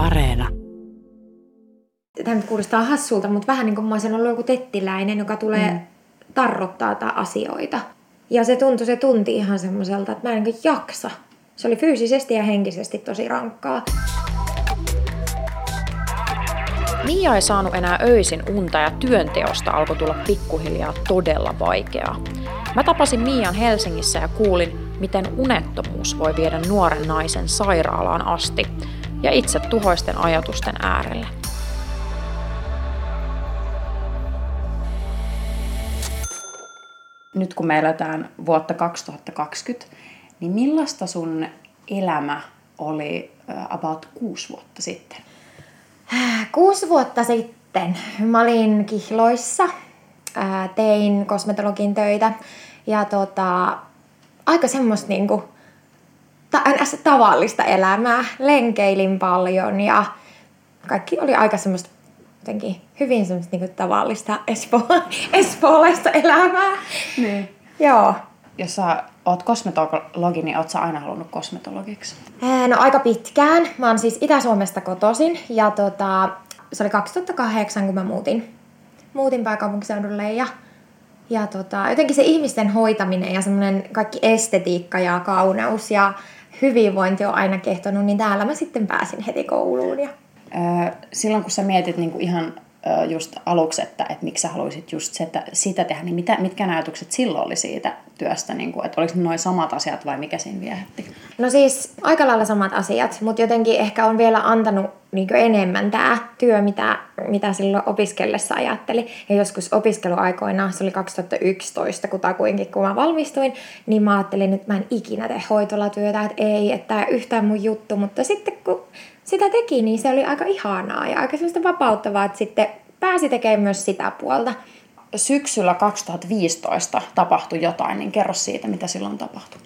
Areena. Tämä nyt kuulostaa hassulta, mutta vähän niin kuin mä olisin ollut joku tettiläinen, joka tulee mm. tarrottaa asioita. Ja se tuntui, se tunti ihan semmoiselta, että mä en niin jaksa. Se oli fyysisesti ja henkisesti tosi rankkaa. Mia ei saanut enää öisin unta ja työnteosta alkoi tulla pikkuhiljaa todella vaikeaa. Mä tapasin Mian Helsingissä ja kuulin, miten unettomuus voi viedä nuoren naisen sairaalaan asti ja itse tuhoisten ajatusten äärelle. Nyt kun me eletään vuotta 2020, niin millaista sun elämä oli about kuusi vuotta sitten? Kuusi vuotta sitten mä olin kihloissa, tein kosmetologin töitä ja tota, aika semmoista niinku, ta- tavallista elämää. Lenkeilin paljon ja kaikki oli aika semmoista jotenkin hyvin semmoista niinku tavallista espo- espoolaista elämää. Niin. Joo. Jos sä oot kosmetologi, niin oot sä aina halunnut kosmetologiksi? No aika pitkään. Mä oon siis Itä-Suomesta kotoisin ja tota, se oli 2008, kun mä muutin, muutin pääkaupunkiseudulle ja, ja tota, jotenkin se ihmisten hoitaminen ja semmoinen kaikki estetiikka ja kauneus ja hyvinvointi on aina kehtonut, niin täällä mä sitten pääsin heti kouluun. Ja... Silloin kun sä mietit niin kuin ihan just aluksi, että, että miksi sä haluaisit just sitä, sitä tehdä, niin mitä, mitkä ajatukset silloin oli siitä työstä, niin kuin, että oliko noin samat asiat vai mikä siinä viehätti? No siis aika lailla samat asiat, mutta jotenkin ehkä on vielä antanut niin enemmän tämä työ, mitä, mitä silloin opiskellessa ajatteli. Ja joskus opiskeluaikoina, se oli 2011 kutakuinkin, kun mä valmistuin, niin mä ajattelin, että mä en ikinä tee hoitolatyötä, että ei, että yhtään mun juttu, mutta sitten kun sitä teki, niin se oli aika ihanaa ja aika semmoista vapauttavaa, että sitten pääsi tekemään myös sitä puolta. Syksyllä 2015 tapahtui jotain, niin kerro siitä, mitä silloin tapahtui.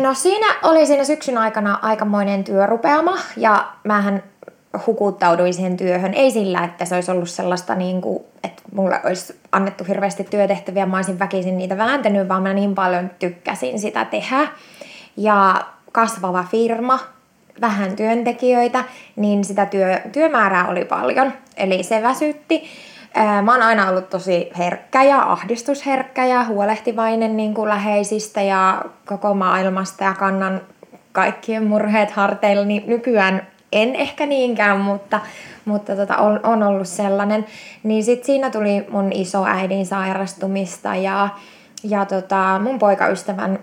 No siinä oli siinä syksyn aikana aikamoinen työrupeama ja mähän hukuttauduin siihen työhön. Ei sillä, että se olisi ollut sellaista, niin kuin, että mulle olisi annettu hirveästi työtehtäviä, mä olisin väkisin niitä vääntänyt, vaan mä niin paljon tykkäsin sitä tehdä. Ja kasvava firma, vähän työntekijöitä, niin sitä työ, työmäärää oli paljon. Eli se väsytti. Mä oon aina ollut tosi herkkä ja ahdistusherkkä ja huolehtivainen niin kuin läheisistä ja koko maailmasta ja kannan kaikkien murheet harteilla, niin nykyään en ehkä niinkään, mutta, mutta tota, on, on ollut sellainen. Niin sit siinä tuli mun isoäidin sairastumista ja, ja tota, mun poikaystävän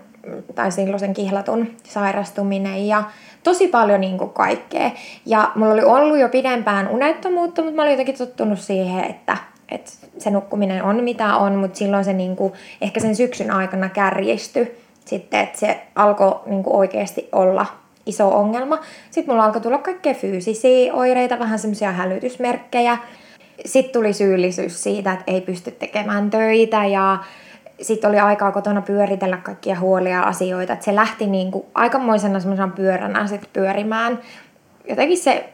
tai silloisen kihlatun sairastuminen ja tosi paljon niin kuin kaikkea. Ja mulla oli ollut jo pidempään unettomuutta, mutta mä olin jotenkin tottunut siihen, että, että se nukkuminen on mitä on, mutta silloin se niin kuin, ehkä sen syksyn aikana kärjistyi sitten, että se alkoi niin kuin oikeasti olla iso ongelma. Sitten mulla alkoi tulla kaikkea fyysisiä oireita, vähän semmoisia hälytysmerkkejä. Sitten tuli syyllisyys siitä, että ei pysty tekemään töitä ja sitten oli aikaa kotona pyöritellä kaikkia huolia asioita. Että se lähti niin kuin aikamoisena semmoisena pyöränä sit pyörimään. Jotenkin se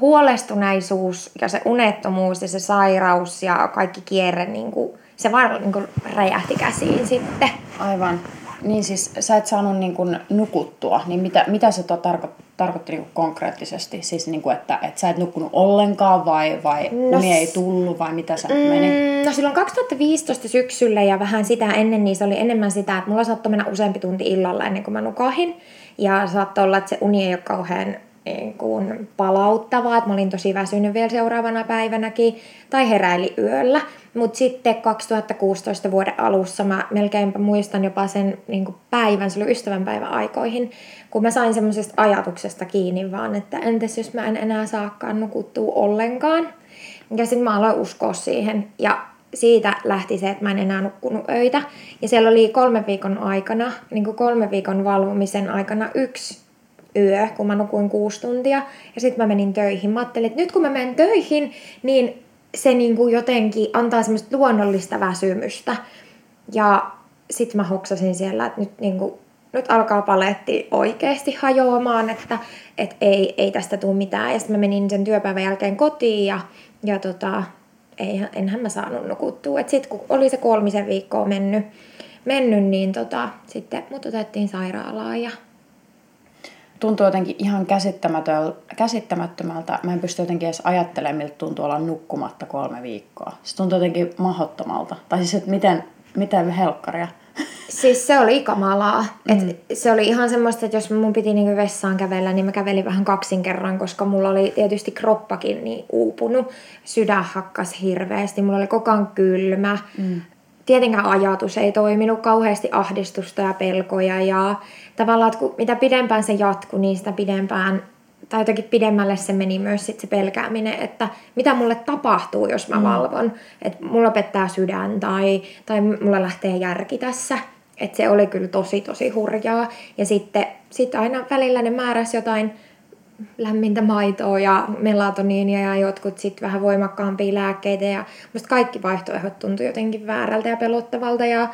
huolestuneisuus ja se unettomuus ja se sairaus ja kaikki kierre, niin kuin, se vaan niin kuin räjähti käsiin sitten. Aivan. Niin siis sä et saanut niin kuin nukuttua, niin mitä, mitä se tarko- tarkoitti niin kuin konkreettisesti? Siis niin kuin, että, että sä et nukkunut ollenkaan vai, vai no, uni ei tullut vai mitä sä mm, meni? No silloin 2015 syksyllä ja vähän sitä ennen, niin se oli enemmän sitä, että mulla saattoi mennä useampi tunti illalla ennen kuin mä nukahin. Ja saattoi olla, että se uni ei ole kauhean niin kuin palauttavaa, että mä olin tosi väsynyt vielä seuraavana päivänäkin, tai heräili yöllä. Mutta sitten 2016 vuoden alussa mä melkeinpä muistan jopa sen niin kuin päivän, se oli ystävänpäivän aikoihin, kun mä sain semmoisesta ajatuksesta kiinni vaan, että entäs jos mä en enää saakaan nukuttua ollenkaan. Ja sitten mä aloin uskoa siihen. Ja siitä lähti se, että mä en enää nukkunut öitä. Ja siellä oli kolme viikon aikana, niin kuin kolme viikon valvomisen aikana yksi yö, kun mä nukuin kuusi tuntia. Ja sitten mä menin töihin. Mä ajattelin, että nyt kun mä menen töihin, niin se niin kuin jotenkin antaa semmoista luonnollista väsymystä. Ja sitten mä hoksasin siellä, että nyt, niin kuin, nyt alkaa paletti oikeasti hajoamaan, että, että ei, ei tästä tule mitään. Ja sitten mä menin sen työpäivän jälkeen kotiin ja, ja tota, ei, enhän mä saanut nukuttua. Sitten kun oli se kolmisen viikkoa mennyt, mennyt niin tota, sitten mut otettiin sairaalaan ja tuntuu jotenkin ihan käsittämättömältä. Mä en pysty jotenkin edes ajattelemaan, miltä tuntuu olla nukkumatta kolme viikkoa. Se tuntuu jotenkin mahottomalta. Tai siis, että miten, miten helkkaria. Siis se oli kamalaa. Mm. Et se oli ihan semmoista, että jos mun piti niinku vessaan kävellä, niin mä kävelin vähän kaksin kerran, koska mulla oli tietysti kroppakin niin uupunut. Sydän hakkas hirveästi, mulla oli koko ajan kylmä. Mm. Tietenkään ajatus ei toiminut, kauheasti ahdistusta ja pelkoja ja tavallaan, että mitä pidempään se jatkuu, niin sitä pidempään tai jotenkin pidemmälle se meni myös sit se pelkääminen, että mitä mulle tapahtuu, jos mä mm. valvon. Että mulla pettää sydän tai, tai mulla lähtee järki tässä. Että se oli kyllä tosi tosi hurjaa. Ja sitten sit aina välillä ne määräsi jotain lämmintä maitoa ja melatoniinia ja jotkut sitten vähän voimakkaampia lääkkeitä. Ja musta kaikki vaihtoehdot tuntui jotenkin väärältä ja pelottavalta. Ja,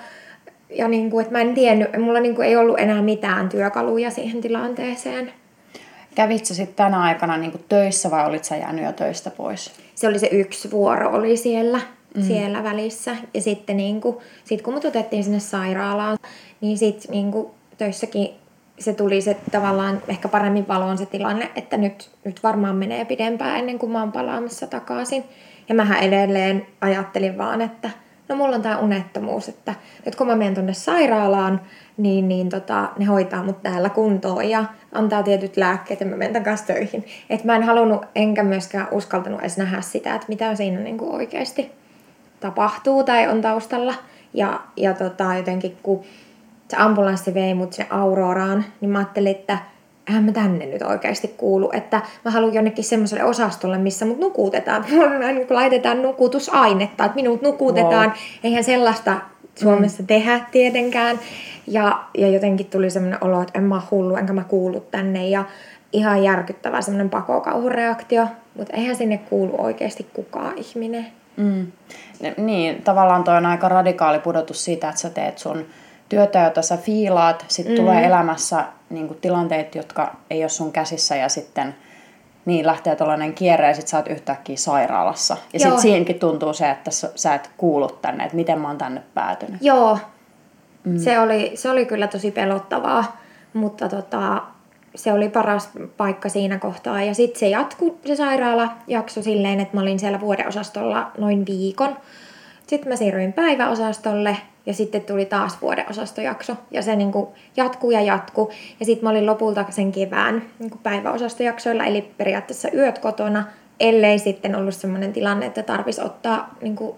ja niin kuin, että mä en tiennyt, mulla niin kuin ei ollut enää mitään työkaluja siihen tilanteeseen. Kävitsä sitten tänä aikana niin kuin töissä vai olit sä jäänyt jo töistä pois? Se oli se yksi vuoro oli siellä, mm. siellä välissä. Ja sitten niin kuin, sit kun mut otettiin sinne sairaalaan, niin sitten niin kuin, töissäkin se tuli se tavallaan ehkä paremmin valoon se tilanne, että nyt, nyt varmaan menee pidempään ennen kuin mä oon palaamassa takaisin. Ja mähän edelleen ajattelin vaan, että no mulla on tää unettomuus, että nyt kun mä menen tonne sairaalaan, niin, niin tota, ne hoitaa mut täällä kuntoon ja antaa tietyt lääkkeet ja mä menen takaisin töihin. Et mä en halunnut, enkä myöskään uskaltanut edes nähdä sitä, että mitä siinä niinku oikeasti tapahtuu tai on taustalla. Ja, ja tota, jotenkin kun se ambulanssi vei mut sinne Auroraan, niin mä ajattelin, että eihän mä tänne nyt oikeasti kuulu. Että mä haluan jonnekin semmoiselle osastolle, missä mut nukutetaan. Niin laitetaan nukutusainetta, että minut nukutetaan. Wow. Eihän sellaista Suomessa mm. tehdä tietenkään. Ja, ja jotenkin tuli semmoinen olo, että en mä hullu, enkä mä kuulu tänne. Ja ihan järkyttävä semmoinen pakokauhureaktio. Mutta eihän sinne kuulu oikeasti kukaan ihminen. Mm. Niin, tavallaan toi on aika radikaali pudotus siitä, että sä teet sun työtä, jota sä fiilaat. Sitten mm. tulee elämässä niin tilanteet, jotka ei ole sun käsissä ja sitten – niin lähtee tällainen kierre ja sit sä oot yhtäkkiä sairaalassa. Ja sitten siinäkin tuntuu se, että sä et kuulu tänne, että miten mä oon tänne päätynyt. Joo, mm. se, oli, se oli kyllä tosi pelottavaa, mutta tota, se oli paras paikka siinä kohtaa. Ja sitten se jatkui se sairaalajakso silleen, että mä olin siellä vuodeosastolla noin viikon. Sitten mä siirryin päiväosastolle ja sitten tuli taas vuodeosastojakso. Ja se niin kuin jatkuu ja jatkuu. Ja sitten mä olin lopulta sen kevään niin kuin päiväosastojaksoilla, eli periaatteessa yöt kotona, ellei sitten ollut sellainen tilanne, että tarvitsisi ottaa niin kuin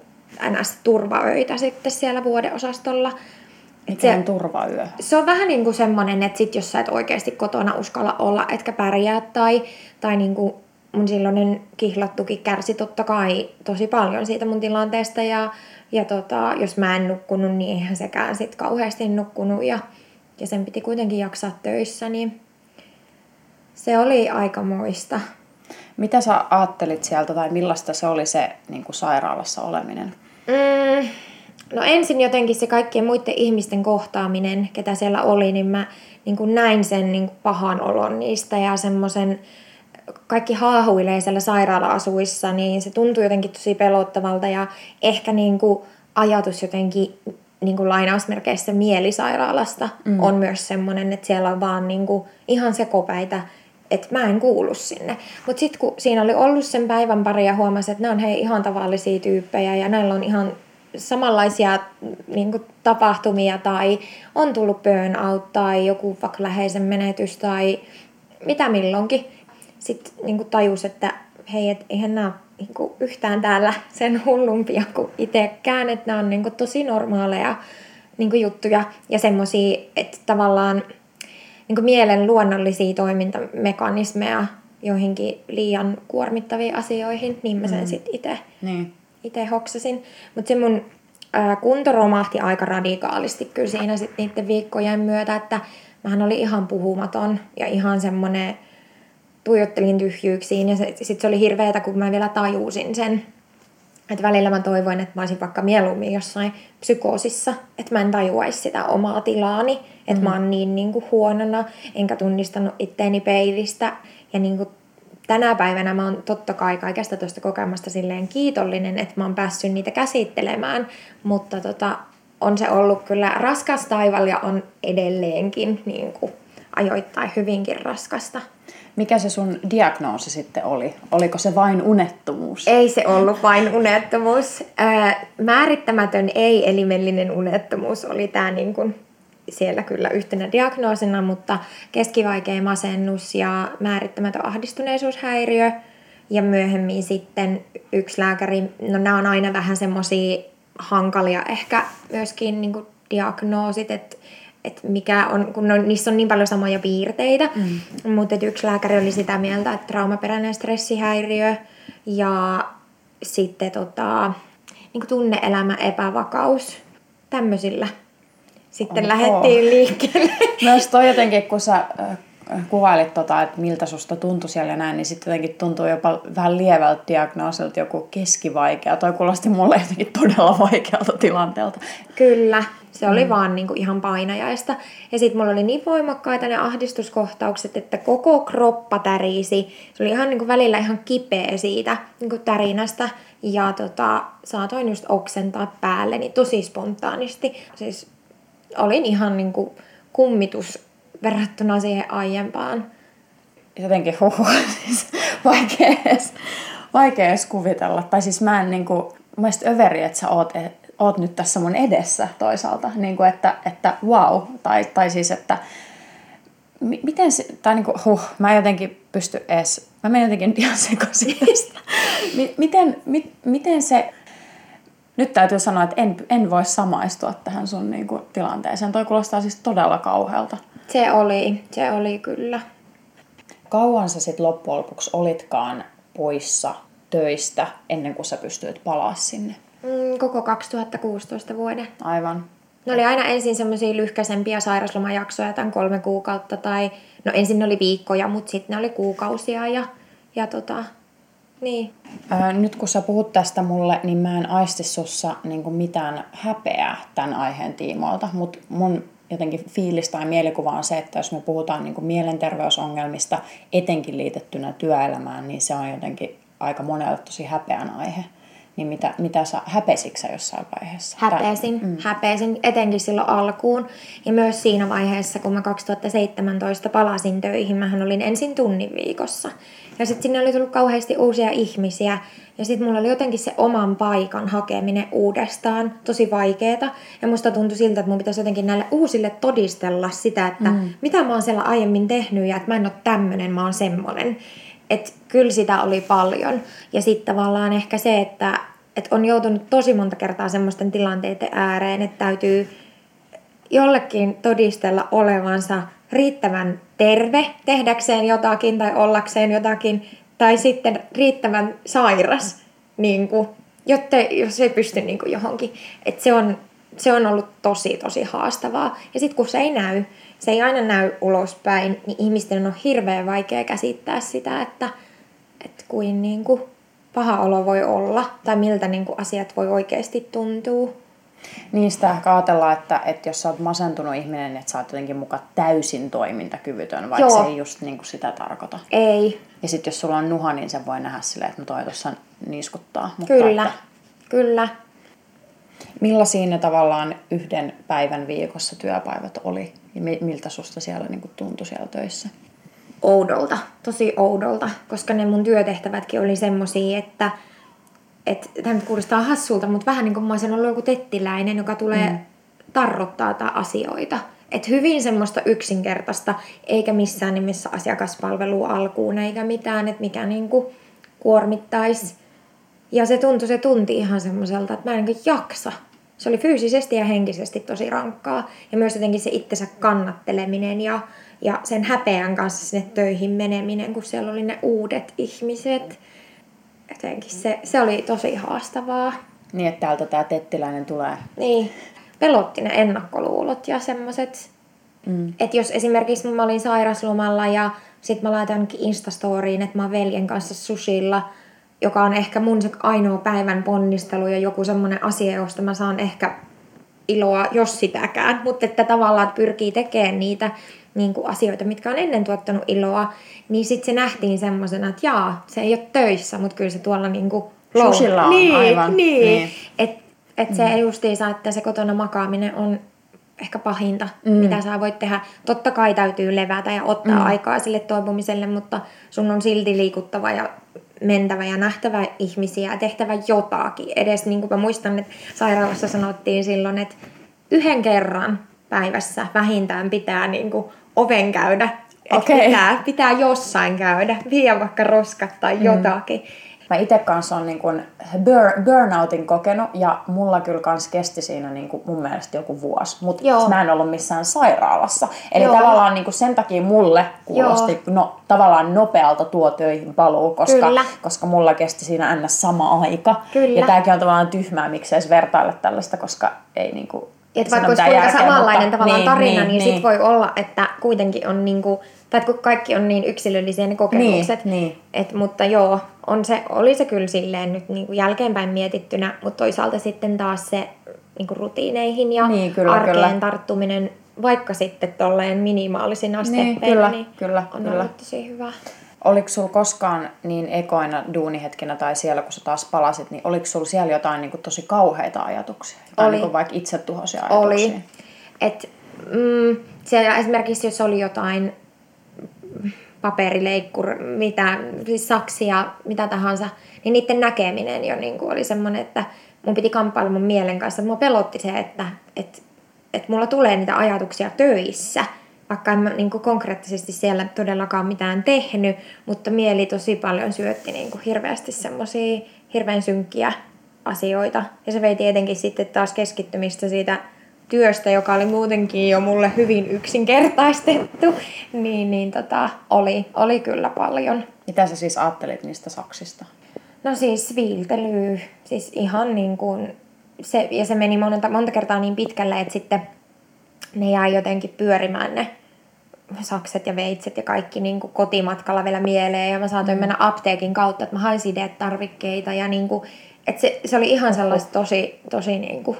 NS-turvaöitä sitten siellä vuodeosastolla. Mikä se, on turvayö? Se on vähän niin kuin semmoinen, että sit jos sä et oikeasti kotona uskalla olla, etkä pärjää tai, tai niin kuin mun silloinen kihlattukin kärsi totta kai tosi paljon siitä mun tilanteesta ja, ja tota, jos mä en nukkunut, niin eihän sekään sit kauheasti nukkunut ja, ja sen piti kuitenkin jaksaa töissä, niin se oli aika moista. Mitä sä ajattelit sieltä tai millaista se oli se niin kuin sairaalassa oleminen? Mm, no ensin jotenkin se kaikkien muiden ihmisten kohtaaminen, ketä siellä oli, niin mä niin kuin näin sen niin kuin pahan olon niistä ja semmoisen kaikki haahuilee siellä sairaala-asuissa, niin se tuntuu jotenkin tosi pelottavalta ja ehkä niin kuin ajatus jotenkin niin kuin lainausmerkeissä mielisairaalasta mm. on myös semmoinen, että siellä on vaan niin kuin ihan sekopäitä, että mä en kuulu sinne. Mutta sitten kun siinä oli ollut sen päivän pari ja huomasi, että ne on hei ihan tavallisia tyyppejä ja näillä on ihan samanlaisia niin kuin, tapahtumia tai on tullut burnout tai joku vaikka läheisen menetys tai mitä milloinkin, sitten niin tajus, että hei, et eihän nämä niin kuin yhtään täällä sen hullumpia kuin itsekään, että nämä on niin kuin tosi normaaleja niin kuin juttuja ja semmoisia, että tavallaan niin kuin mielen luonnollisia toimintamekanismeja joihinkin liian kuormittaviin asioihin, niin mä sen mm. sitten itse niin. Ite hoksasin. Mutta se mun ää, kunto romahti aika radikaalisti kyllä siinä sitten niiden viikkojen myötä, että mähän oli ihan puhumaton ja ihan semmoinen tuijottelin tyhjyyksiin ja sitten se oli hirveetä, kun mä vielä tajusin sen. Että välillä mä toivoin, että mä olisin vaikka mieluummin jossain psykoosissa, että mä en tajuaisi sitä omaa tilaani, että mm. mä oon niin, niin kuin huonona, enkä tunnistanut itteeni peilistä. Ja niin kuin tänä päivänä mä oon totta kai kaikesta tuosta kokemasta silleen kiitollinen, että mä oon päässyt niitä käsittelemään, mutta tota, on se ollut kyllä raskas taival ja on edelleenkin niin kuin ajoittain hyvinkin raskasta. Mikä se sun diagnoosi sitten oli? Oliko se vain unettomuus? Ei se ollut vain unettomuus. Ää, määrittämätön ei-elimellinen unettomuus oli tämä niin kuin siellä kyllä yhtenä diagnoosina, mutta keskivaikea masennus ja määrittämätön ahdistuneisuushäiriö. Ja myöhemmin sitten yksi lääkäri, no nämä on aina vähän semmoisia hankalia ehkä myöskin niin diagnoosit, että että mikä on, kun on, niissä on niin paljon samoja piirteitä, mm. mutta yksi lääkäri oli sitä mieltä, että traumaperäinen stressihäiriö ja sitten tota, niin tunne-elämä epävakaus, tämmöisillä sitten Oho. lähdettiin liikkeelle. Myös toi jotenkin, kun sä kuvailit, tota, että miltä susta tuntui siellä ja näin, niin sitten jotenkin tuntuu jopa vähän lievältä diagnoosilta joku keskivaikea. Toi kuulosti mulle jotenkin todella vaikealta tilanteelta. Kyllä, se oli mm. vaan niinku ihan painajaista. Ja sitten mulla oli niin voimakkaita ne ahdistuskohtaukset, että koko kroppa tärisi. Se oli ihan niinku välillä ihan kipeä siitä niinku tärinästä. Ja tota, saatoin just oksentaa päälleni tosi spontaanisti. Siis olin ihan niinku kummitus verrattuna siihen aiempaan. Jotenkin huhu, siis vaikea edes, vaikea edes kuvitella. Tai siis mä en niinku, mielestä överi, että sä oot, oot nyt tässä mun edessä toisaalta. Niinku, että, että wow. Tai, tai siis, että miten se, tai niinku, huh, mä jotenkin pysty edes, mä menen jotenkin ihan sekaisin miten, mit, miten se, nyt täytyy sanoa, että en, en voi samaistua tähän sun niinku, tilanteeseen. Toi kuulostaa siis todella kauhealta. Se oli, se oli kyllä. Kauan sä sitten loppujen lopuksi olitkaan poissa töistä ennen kuin sä pystyit palaa sinne? Mm, koko 2016 vuoden. Aivan. Ne oli aina ensin semmoisia lyhkäisempiä sairaslomajaksoja, tämän kolme kuukautta tai, no ensin ne oli viikkoja, mutta sitten ne oli kuukausia ja, ja tota, niin. Ää, nyt kun sä puhut tästä mulle, niin mä en aisti sussa niin mitään häpeää tämän aiheen tiimoilta, mutta mun jotenkin fiilis tai mielikuva on se, että jos me puhutaan niin mielenterveysongelmista etenkin liitettynä työelämään, niin se on jotenkin aika monelle tosi häpeän aihe. Niin mitä, mitä sä, häpesitkö jossain vaiheessa? Häpesin, mm. häpesin etenkin silloin alkuun. Ja myös siinä vaiheessa, kun mä 2017 palasin töihin, mähän olin ensin tunnin viikossa. Ja sitten sinne oli tullut kauheasti uusia ihmisiä. Ja sitten mulla oli jotenkin se oman paikan hakeminen uudestaan tosi vaikeeta. Ja musta tuntui siltä, että mun pitäisi jotenkin näille uusille todistella sitä, että mm. mitä mä oon siellä aiemmin tehnyt ja että mä en ole tämmönen, mä oon semmonen. Että kyllä sitä oli paljon. Ja sitten tavallaan ehkä se, että, että on joutunut tosi monta kertaa semmoisten tilanteiden ääreen, että täytyy jollekin todistella olevansa riittävän terve tehdäkseen jotakin tai ollakseen jotakin, tai sitten riittävän sairas, niin kuin, jotta, jos ei pysty niin kuin johonkin. Et se, on, se on ollut tosi, tosi haastavaa. Ja sitten kun se ei näy, se ei aina näy ulospäin, niin ihmisten on hirveän vaikea käsittää sitä, että, että kuin, niin kuin paha olo voi olla tai miltä niin kuin asiat voi oikeasti tuntua. Niistä ehkä ajatellaan, että, että jos sä oot masentunut ihminen, että sä oot jotenkin mukaan täysin toimintakyvytön, vaikka Joo. se ei just niin kuin sitä tarkoita. Ei. Ja sitten jos sulla on nuha, niin se voi nähdä silleen, että no toi tuossa niiskuttaa. Mutta kyllä, että... kyllä. Millaisia ne tavallaan yhden päivän viikossa työpäivät oli? Ja miltä susta siellä niin kuin tuntui siellä töissä? Oudolta, tosi oudolta, koska ne mun työtehtävätkin oli semmosia, että että tämä nyt kuulostaa hassulta, mutta vähän niin kuin mä olisin ollut joku tettiläinen, joka tulee mm. tarrottaa tai asioita. Et hyvin semmoista yksinkertaista, eikä missään nimessä asiakaspalvelu alkuun, eikä mitään, että mikä niinku kuormittaisi. Ja se tuntui se tunti ihan semmoiselta, että mä en niin jaksa. Se oli fyysisesti ja henkisesti tosi rankkaa. Ja myös jotenkin se itsensä kannatteleminen ja, ja sen häpeän kanssa sinne töihin meneminen, kun siellä oli ne uudet ihmiset jotenkin se, se oli tosi haastavaa. Niin, että täältä tämä tettiläinen tulee. Niin, pelotti ne ennakkoluulot ja semmoiset, mm. että jos esimerkiksi mä olin sairaslomalla ja sitten mä laitan Instastoriin, että mä oon veljen kanssa susilla, joka on ehkä mun se ainoa päivän ponnistelu ja joku semmoinen asia, josta mä saan ehkä iloa, jos sitäkään. Mutta että tavallaan että pyrkii tekemään niitä niin kuin asioita, mitkä on ennen tuottanut iloa, niin sitten se nähtiin semmoisena, että jaa, se ei ole töissä, mutta kyllä se tuolla niin kuin on, niin, aivan. Niin, niin. että et se mm. justiinsa, että se kotona makaaminen on ehkä pahinta, mm. mitä sä voit tehdä. Totta kai täytyy levätä ja ottaa mm. aikaa sille toipumiselle, mutta sun on silti liikuttava ja mentävä ja nähtävä ihmisiä ja tehtävä jotakin. Edes niin kuin mä muistan, että sairaalassa sanottiin silloin, että yhden kerran päivässä vähintään pitää niin kuin oven käydä. Okay. Pitää, pitää jossain käydä, viedä vaikka roskat tai mm. Mä itse kanssa on niin kuin burnoutin kokenut ja mulla kyllä kans kesti siinä niin kuin mun mielestä joku vuosi. Mutta mä en ollut missään sairaalassa. Eli Joo. tavallaan niin kuin sen takia mulle kuulosti no, tavallaan nopealta tuo töihin paluu, koska, koska mulla kesti siinä ns. sama aika. Kyllä. Ja tääkin on tavallaan tyhmää, miksei edes vertailla tällaista, koska ei niin kuin, että vaikka olisi kuinka samanlainen mutta, tavallaan niin, tarina, niin, niin, niin sit voi olla, että kuitenkin on niinku, tai kun kaikki on niin yksilöllisiä ne kokemukset. Niin, niin. Et, mutta joo, on se, oli se kyllä silleen nyt niinku jälkeenpäin mietittynä, mutta toisaalta sitten taas se niinku rutiineihin ja niin, kyllä, arkeen kyllä. tarttuminen, vaikka sitten tolleen minimaalisin niin, kyllä, niin kyllä, on kyllä. ollut tosi hyvä. Oliko sulla koskaan niin ekoina duunihetkinä tai siellä, kun sä taas palasit, niin oliko sulla siellä jotain niin kuin tosi kauheita ajatuksia? Tai oli. Niin kuin vaikka itsetuhoisia ajatuksia? Oli. Et, mm, siellä esimerkiksi jos oli jotain paperileikkur, mitä, siis saksia, mitä tahansa, niin niiden näkeminen jo niin kuin oli semmoinen, että mun piti kamppailla mun mielen kanssa. Mua pelotti se, että, että, että mulla tulee niitä ajatuksia töissä – vaikka en mä niin kuin konkreettisesti siellä todellakaan mitään tehnyt, mutta mieli tosi paljon syötti niin kuin hirveästi semmoisia hirveän synkkiä asioita. Ja se vei tietenkin sitten taas keskittymistä siitä työstä, joka oli muutenkin jo mulle hyvin yksinkertaistettu, niin, niin tota, oli, oli kyllä paljon. Mitä sä siis ajattelit niistä saksista? No siis viiltely, siis ihan niin kuin, se, ja se meni monta, monta kertaa niin pitkälle, että sitten ne jäi jotenkin pyörimään ne sakset ja veitset ja kaikki niin kuin kotimatkalla vielä mieleen. Ja mä saatoin mm. mennä apteekin kautta, että mä hain tarvikkeita ja niin kuin, että se, se oli ihan sellaista tosi, tosi niin kuin...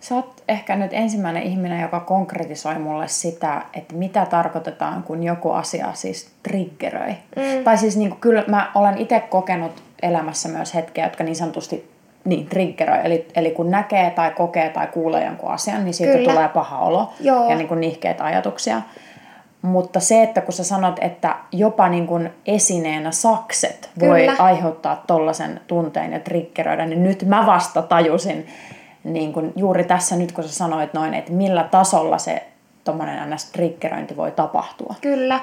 Sä oot ehkä nyt ensimmäinen ihminen, joka konkretisoi mulle sitä, että mitä tarkoitetaan, kun joku asia siis triggeröi. Mm. Tai siis niin kuin, kyllä mä olen itse kokenut elämässä myös hetkiä, jotka niin sanotusti niin, triggeroi. Eli, eli kun näkee tai kokee tai kuulee jonkun asian, niin siitä Kyllä. tulee paha olo Joo. ja niin kuin nihkeitä ajatuksia. Mutta se, että kun sä sanot, että jopa niin kuin esineenä sakset Kyllä. voi aiheuttaa tollaisen tunteen ja triggeröidä, niin nyt mä vasta tajusin niin kuin juuri tässä nyt, kun sä sanoit noin, että millä tasolla se tuommoinen ns. triggeröinti voi tapahtua. Kyllä.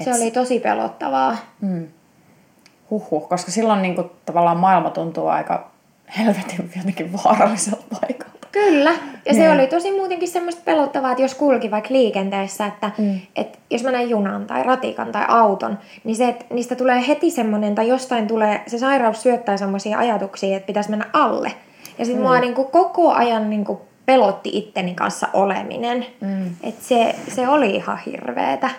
Se Et... oli tosi pelottavaa. Mm. Huhhuh, koska silloin niin kuin, tavallaan maailma tuntuu aika helvetin jotenkin vaaralliselta paikalta. Kyllä. Ja se niin. oli tosi muutenkin semmoista pelottavaa, että jos kulki vaikka liikenteessä, että mm. et jos mä näin junan tai ratikan tai auton, niin se, että niistä tulee heti semmoinen, tai jostain tulee, se sairaus syöttää semmoisia ajatuksia, että pitäisi mennä alle. Ja sitten mm. mua niin kuin koko ajan niin kuin pelotti itteni kanssa oleminen. Mm. Että se, se oli ihan hirveetä.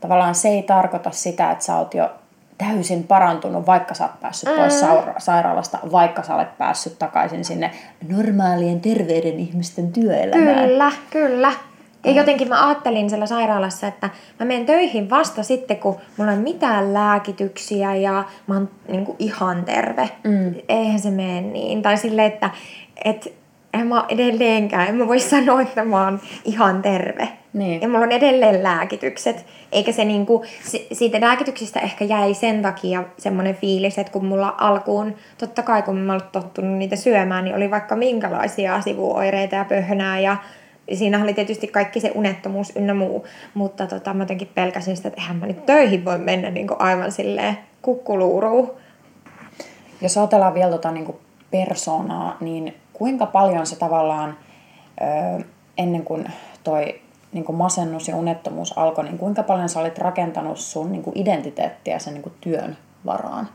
Tavallaan se ei tarkoita sitä, että sä oot jo täysin parantunut, vaikka sä oot päässyt mm. pois sairaalasta, vaikka sä olet päässyt takaisin sinne normaalien terveyden ihmisten työelämään. Kyllä, kyllä. Ja mm. jotenkin mä ajattelin siellä sairaalassa, että mä menen töihin vasta sitten, kun mulla on mitään lääkityksiä ja mä oon niin ihan terve. Mm. Eihän se mene niin. Tai silleen, että et, en mä edelleenkään, en mä voi sanoa, että mä oon ihan terve. Niin. Ja mulla on edelleen lääkitykset. Eikä se niinku, siitä lääkityksistä ehkä jäi sen takia semmoinen fiilis, että kun mulla alkuun, totta kai kun mä ollut tottunut niitä syömään, niin oli vaikka minkälaisia sivuoireita ja pöhönää ja siinä oli tietysti kaikki se unettomuus ynnä muu, mutta tota, mä jotenkin pelkäsin sitä, että eihän mä nyt töihin voi mennä niin aivan silleen kukkuluuruun. Jos ajatellaan vielä tota niin persoonaa, niin kuinka paljon se tavallaan ennen kuin toi niin kuin masennus ja unettomuus alkoi, niin kuinka paljon sä olit rakentanut sun niin kuin identiteettiä sen niin kuin työn varaan?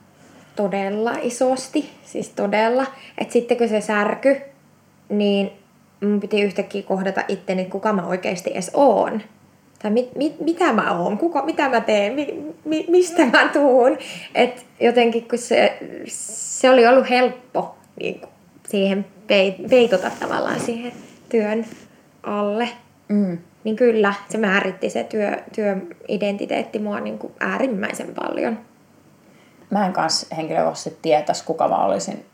Todella isosti, siis todella. Että sitten kun se särky, niin mun piti yhtäkkiä kohdata itteni, että kuka mä oikeasti edes oon. Tai mit, mit, mitä mä oon, kuka, mitä mä teen, mi, mi, mistä mä tuun. Et jotenkin kun se, se oli ollut helppo niin siihen peitota tavallaan siihen työn alle. Mm niin kyllä se määritti se työ, työidentiteetti mua niin kuin äärimmäisen paljon. Mä en kanssa henkilökohtaisesti tietäisi, kuka mä olisin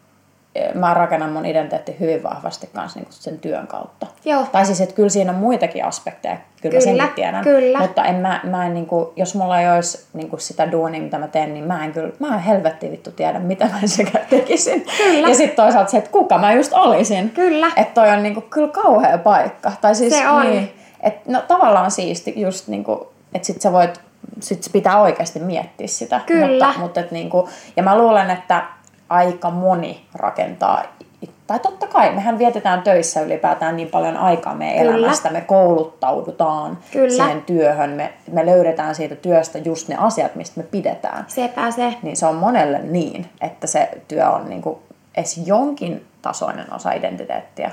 mä rakennan mun identiteetti hyvin vahvasti kanssa niin sen työn kautta. Joo. Tai siis, että kyllä siinä on muitakin aspekteja, kyllä, Kyllä, senkin tiedän. kyllä. Mutta en mä, mä en, niin kuin, jos mulla ei olisi niin kuin sitä duunia, mitä mä teen, niin mä en kyllä, mä en helvetti vittu tiedä, mitä mä sekä tekisin. Kyllä. Ja sitten toisaalta se, että kuka mä just olisin. Kyllä. Että toi on niin kuin, kyllä kauhea paikka. Tai siis, Se on. Niin, että no tavallaan siisti just niin kuin, että sit sä voit, sit pitää oikeasti miettiä sitä. Kyllä. Mutta, mutta et niin kuin, ja mä luulen, että aika moni rakentaa tai totta kai, mehän vietetään töissä ylipäätään niin paljon aikaa meidän Kyllä. elämästä, me kouluttaudutaan Kyllä. siihen työhön, me, me löydetään siitä työstä just ne asiat, mistä me pidetään. Sepä se. Niin se on monelle niin, että se työ on niin kuin edes jonkin tasoinen osa identiteettiä.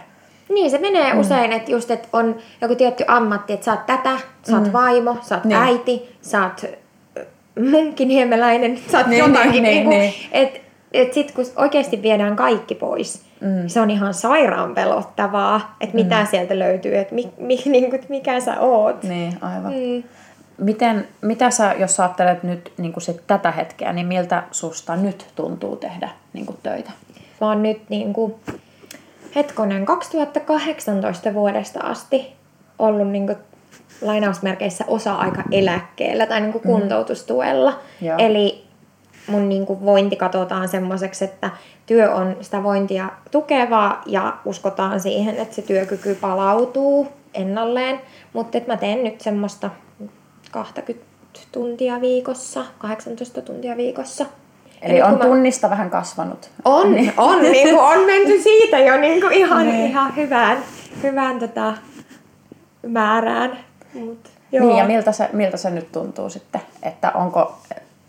Niin se menee mm. usein, että just, että on joku tietty ammatti, että sä oot tätä, sä oot mm. vaimo, sä oot Niin. niin. äiti, sä oot ö, munkkiniemeläinen, sä oot Niin, jotakin. niin, Niin, niin, niin, niin. Et, et sit kun oikeasti viedään kaikki pois, mm. se on ihan sairaan pelottavaa, että mm. mitä sieltä löytyy, että mi, mi, niin kuin, mikä sä oot. Niin, aivan. Mm. Miten, mitä sä, jos sä ajattelet nyt niin kuin sit tätä hetkeä, niin miltä susta nyt tuntuu tehdä niin kuin töitä? Mä oon nyt niin kuin, hetkonen 2018 vuodesta asti ollut niin kuin, lainausmerkeissä osa-aika eläkkeellä tai niin kuin kuntoutustuella. Joo. Eli mun niin kuin, vointi katsotaan semmoiseksi, että työ on sitä vointia tukevaa ja uskotaan siihen, että se työkyky palautuu ennalleen. Mutta mä teen nyt semmoista 20 tuntia viikossa, 18 tuntia viikossa. Eli on mä- tunnista vähän kasvanut. on, on, niin kuin on menty siitä jo niin kuin ihan, Niin. ihan hyvään, hyvään tota, määrään. Mut, joo. Niin, ja miltä se, miltä se nyt tuntuu sitten? Että onko,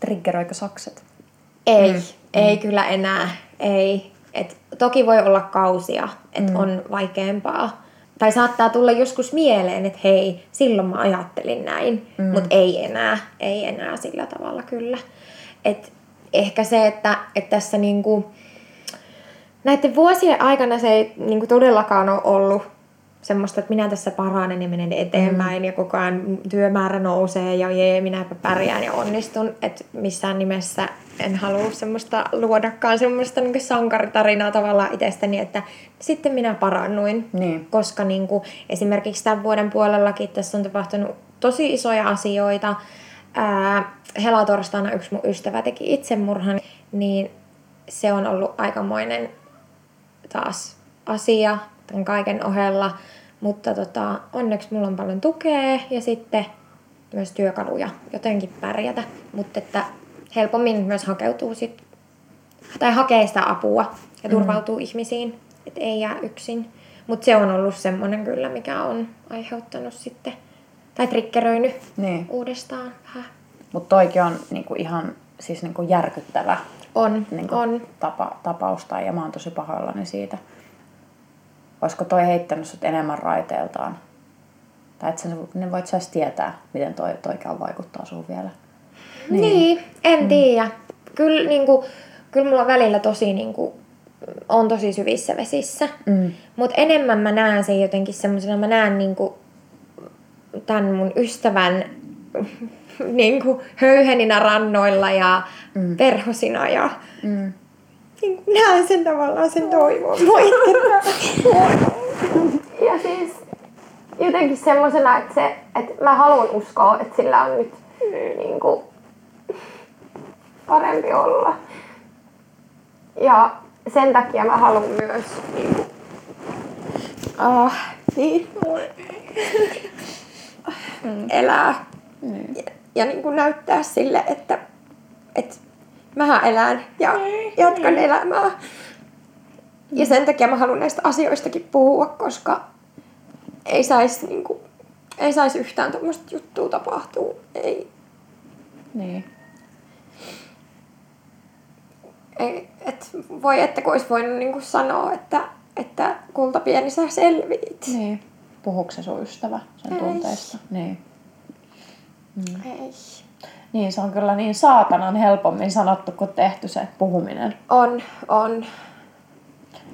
triggeröikö sakset? Ei, mm. ei kyllä enää. Ei. Et toki voi olla kausia, että mm. on vaikeampaa. Tai saattaa tulla joskus mieleen, että hei, silloin mä ajattelin näin, mm. mutta ei enää. Ei enää sillä tavalla kyllä. Et ehkä se, että, että tässä niinku, näiden vuosien aikana se ei niinku todellakaan ole ollut semmoista, että minä tässä paranen ja menen eteenpäin mm. ja koko ajan työmäärä nousee ja jee, minäpä pärjään ja onnistun. Että missään nimessä en halua semmoista luodakaan semmoista niinku sankaritarinaa tavallaan itsestäni, että sitten minä parannuin. Niin. Koska niinku, esimerkiksi tämän vuoden puolellakin tässä on tapahtunut tosi isoja asioita. Ää, helatorstaina yksi mun ystävä teki itsemurhan, niin se on ollut aikamoinen taas asia tämän kaiken ohella. Mutta tota, onneksi mulla on paljon tukea ja sitten myös työkaluja jotenkin pärjätä. Mutta että helpommin myös hakeutuu sit, tai hakee sitä apua ja turvautuu mm. ihmisiin, että ei jää yksin. Mutta se on ollut semmoinen kyllä, mikä on aiheuttanut sitten, tai triggeröinyt Niin. uudestaan vähän. Mutta toikin on niinku ihan siis niinku järkyttävä On, niinku on. Tapa, tapaus tai ja mä oon tosi pahoillani siitä. Olisiko toi heittänyt sut enemmän raiteeltaan? Tai et sä, ne voit sä tietää, miten toi, toikään vaikuttaa sun vielä. Niin, niin en mm. tiedä. Kyllä, niinku, kyllä mulla välillä tosi niinku, on tosi syvissä vesissä. Mm. Mutta enemmän mä näen sen jotenkin semmoisena, mä näen niinku, tämän mun ystävän niinku, höyheninä rannoilla ja mm. perhosina ja Mm. Niin näen sen tavallaan sen toivon. Ja siis jotenkin semmoisena, että, se, että mä haluan uskoa, että sillä on nyt niin kuin, parempi olla. Ja sen takia mä haluan myös niin kuin, ah, niin, elää. Ja, ja niin kuin näyttää sille, että, että mä elän ja jatkan elämää. Ja sen takia mä haluan näistä asioistakin puhua, koska ei saisi niinku, ei sais yhtään tuommoista juttua tapahtuu. Ei, Niin. ei, et voi että kun olisi voinut niinku sanoa, että, että kulta pieni sä selviit. Niin. Puhuuko se sun ystävä sen Ei. tunteista? Niin. Ei. Niin, se on kyllä niin saatanan helpommin sanottu kuin tehty se puhuminen. On, on.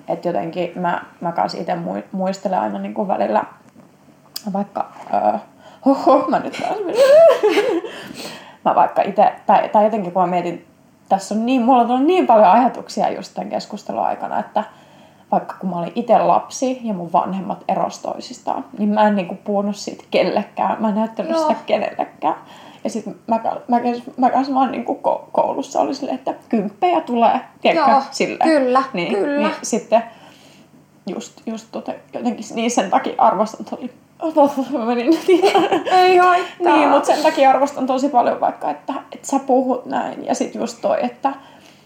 Että jotenkin mä, mä kanssa itse mui- muistelen aina niin kuin välillä, vaikka, öö, hoho, mä nyt taas mä vaikka itse, tai, tai jotenkin kun mä mietin tässä on niin, mulla on tullut niin paljon ajatuksia just tämän keskustelun aikana, että vaikka kun mä olin itse lapsi ja mun vanhemmat eros toisistaan, niin mä en niinku puhunut siitä kellekään. Mä en näyttänyt Joo. sitä kenellekään. Ja sitten mä, mä, mä, mä vaan niinku ko- koulussa oli silleen, että kymppejä tulee, tiedätkö, Joo, silleen. kyllä, niin, kyllä. Niin sitten just, just tota, jotenkin niin sen takia arvostan oli Mä menin Ei haittaa. niin, mutta sen takia arvostan tosi paljon vaikka, että, että sä puhut näin. Ja sitten just toi, että,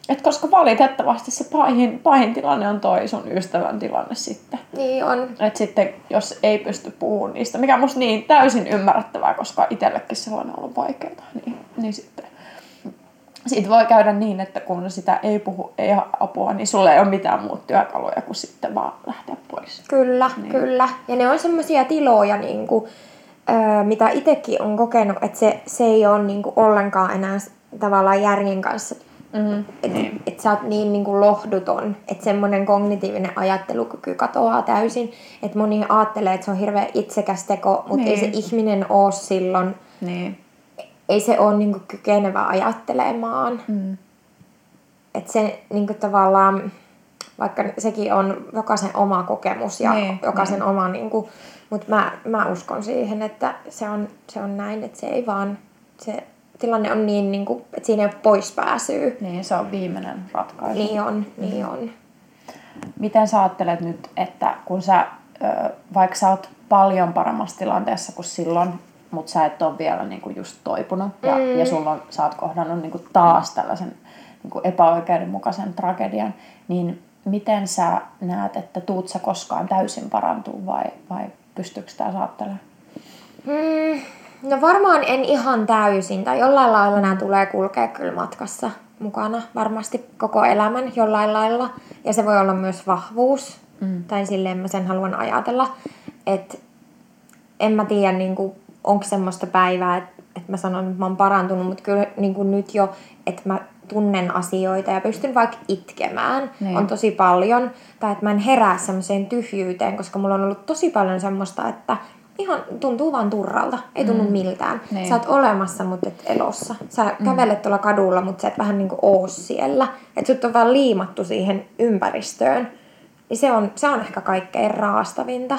että koska valitettavasti se pahin, pahin tilanne on toi sun ystävän tilanne sitten. Niin on. Että sitten jos ei pysty puhumaan niistä, mikä on musta niin täysin ymmärrettävää, koska itsellekin se on ollut vaikeaa, niin, niin sitten siitä voi käydä niin, että kun sitä ei puhu, ei apua, niin sulla ei ole mitään muuta työkaluja kuin sitten vaan lähteä pois. Kyllä, niin. kyllä. Ja ne on semmoisia tiloja, niin kuin, öö, mitä itsekin on kokenut, että se, se ei ole niin kuin, ollenkaan enää tavallaan järjen kanssa. Mm-hmm. Että niin. et sä oot niin, niin kuin, lohduton, että semmoinen kognitiivinen ajattelukyky katoaa täysin. Että moni ajattelee, että se on hirveän itsekäs teko, mutta niin. ei se Niin. ihminen ole silloin, Niin. ei se ole niin kuin, kykenevä ajattelemaan. Mm. Että se niin kuin, tavallaan, vaikka sekin on jokaisen oma kokemus ja Niin, jokaisen oma, niin kuin, mutta mä, mä uskon siihen, että se on, se on näin, että se ei vaan, se tilanne on niin, niin kuin, että siinä ei ole poispääsyä. Niin, se on viimeinen ratkaisu. Niin on, niin on. Miten sä ajattelet nyt, että kun sä, vaikka sä oot paljon paremmassa tilanteessa kuin silloin, mutta sä et ole vielä niinku just toipunut ja, mm. ja sulla on, sä oot kohdannut niinku taas tällaisen niinku epäoikeudenmukaisen tragedian, niin miten sä näet, että tuut sä koskaan täysin parantuu vai, vai pystyykö tämä saattelemaan? Mm, no varmaan en ihan täysin, tai jollain lailla nämä tulee kulkea kyllä matkassa mukana varmasti koko elämän jollain lailla. Ja se voi olla myös vahvuus, mm. tai silleen mä sen haluan ajatella, että en mä tiedä niin onko semmoista päivää, että, mä sanon, että mä oon parantunut, mutta kyllä niin kuin nyt jo, että mä tunnen asioita ja pystyn vaikka itkemään, Niin. on tosi paljon. Tai että mä en herää semmoiseen tyhjyyteen, koska mulla on ollut tosi paljon semmoista, että ihan tuntuu vaan turralta, ei tunnu mm. miltään. Niin. Sä oot olemassa, mutta et elossa. Sä mm. kävelet tuolla kadulla, mutta sä et vähän niinku oo siellä. Että sut on vaan liimattu siihen ympäristöön. Niin se on, se on ehkä kaikkein raastavinta.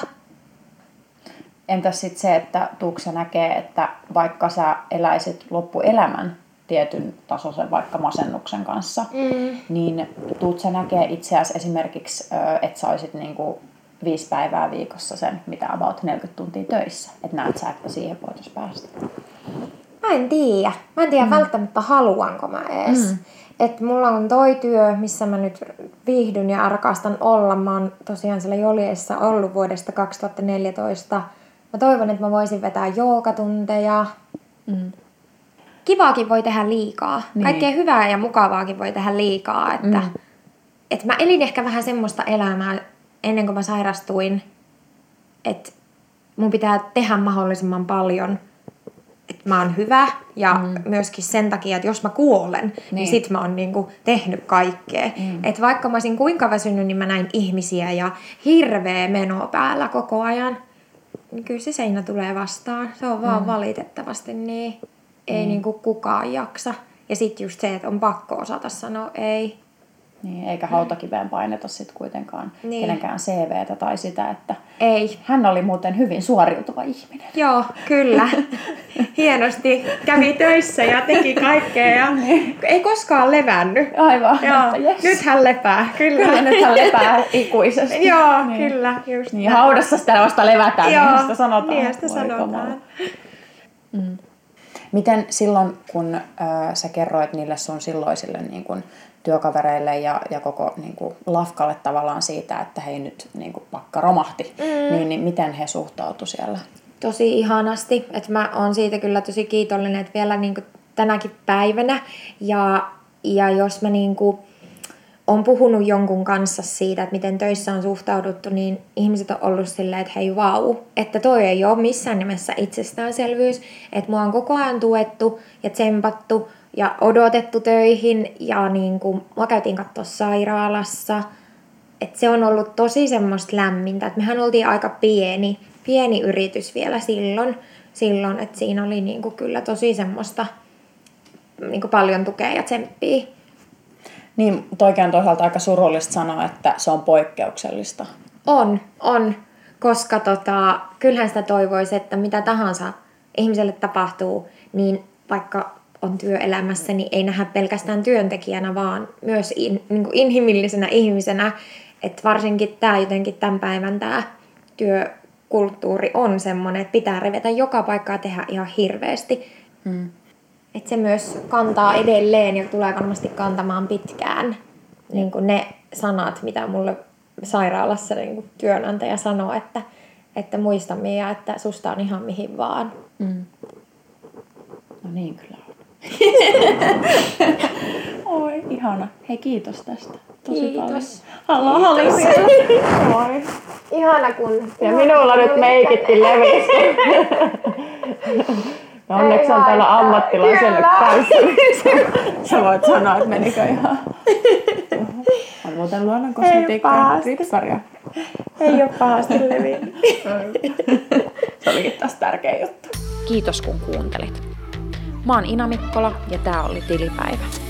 Entäs sitten se, että tuukse näkee, että vaikka sä eläisit loppuelämän tietyn tasoisen vaikka masennuksen kanssa, Mm. niin tuut sä näkee itseäsi esimerkiksi, että sä olisit niinku viisi päivää viikossa sen, mitä about 40 tuntia töissä. Että näet sä, että siihen voitaisiin päästä. Mä en tiedä. Mä en tiedä mm. välttämättä haluanko mä edes. Mm. Et mulla on toi työ, missä mä nyt viihdyn ja rakastan olla. Mä oon tosiaan siellä Joliessa ollut vuodesta 2014. Mä toivon, että mä voisin vetää joogatunteja. Mm. Kivaakin voi tehdä liikaa. Niin. Kaikkea hyvää ja mukavaakin voi tehdä liikaa. Että, mm. et mä elin ehkä vähän semmoista elämää ennen kuin mä sairastuin, että mun pitää tehdä mahdollisimman paljon, että mä oon hyvä ja mm. myöskin sen takia, että jos mä kuolen, niin, Niin. sit mä oon niinku tehnyt kaikkea. Mm. Että vaikka mä olisin kuinka väsynyt, niin mä näin ihmisiä ja hirveä meno päällä koko ajan. Niin kyllä se seinä tulee vastaan. Se on vaan mm. valitettavasti niin. Ei mm. niinku kukaan jaksa. Ja sitten just se, että on pakko osata sanoa ei. Niin, eikä hautakiveen paineta sitten kuitenkaan Niin. niin. kenenkään CVtä tai sitä, että Ei. hän oli muuten hyvin suoriutuva ihminen. Joo, kyllä. Hienosti kävi töissä ja teki kaikkea ja ei koskaan levännyt. Aivan, Joo, että jes. nyt hän lepää, kyllä. Kyllä nyt hän lepää ikuisesti. Joo, niin. kyllä, just Niin, näin. haudassa sitä vasta levätään, Joo, niin sitä sanotaan. Niin sitä sanotaan. kamala. Miten silloin, kun äh, sä kerroit niille sun silloisille niin kun, työkavereille ja, ja koko niin kun, lafkalle tavallaan siitä, että hei nyt niin kun, pakka romahti, mm. niin, niin miten he suhtautu siellä? tosi ihanasti. Että mä oon siitä kyllä tosi kiitollinen, että vielä niin tänäkin päivänä. Ja, ja jos mä niin on puhunut jonkun kanssa siitä, että miten töissä on suhtauduttu, niin ihmiset on ollut silleen, että hei vau, että toi ei ole missään nimessä itsestäänselvyys. Että mua on koko ajan tuettu ja tsempattu ja odotettu töihin ja niin kuin, mua käytiin katsoa sairaalassa. Et se on ollut tosi semmoista lämmintä. Et mehän oltiin aika pieni, pieni yritys vielä silloin, silloin että siinä oli niinku kyllä tosi semmoista niinku paljon tukea ja tsemppiä. Niin, toikään toisaalta aika surullista sanoa, että se on poikkeuksellista. On, on. Koska tota, kyllähän sitä toivoisi, että mitä tahansa ihmiselle tapahtuu, niin vaikka on työelämässä, niin ei nähdä pelkästään työntekijänä, vaan myös in, niin kuin inhimillisenä ihmisenä. Että varsinkin tämä jotenkin tämän päivän tämä työkulttuuri on semmoinen, että pitää revetä joka paikkaa tehdä ihan hirveästi. Mm. Että se myös kantaa edelleen ja tulee varmasti kantamaan pitkään. Niin kuin ne sanat, mitä mulle sairaalassa niin kuin työnantaja sanoo, että, että muista Mia, että susta on ihan mihin vaan. Mm. No niin kyllä. Oi, ihana. Hei, kiitos tästä. Tosi Kiitos. paljon. Halo, Oi. Ihana kun... Ja minulla nyt meikitkin levisi. Ja onneksi on täällä ammattilaiselle kanssa. Sä voit sanoa, että menikö ihan... On muuten luonnon kosmetiikkaa ripsaria. Ei ole pahasti levinnyt. Se olikin taas tärkeä juttu. Kiitos kun kuuntelit. Mä oon Ina Mikkola ja tää oli Tilipäivä.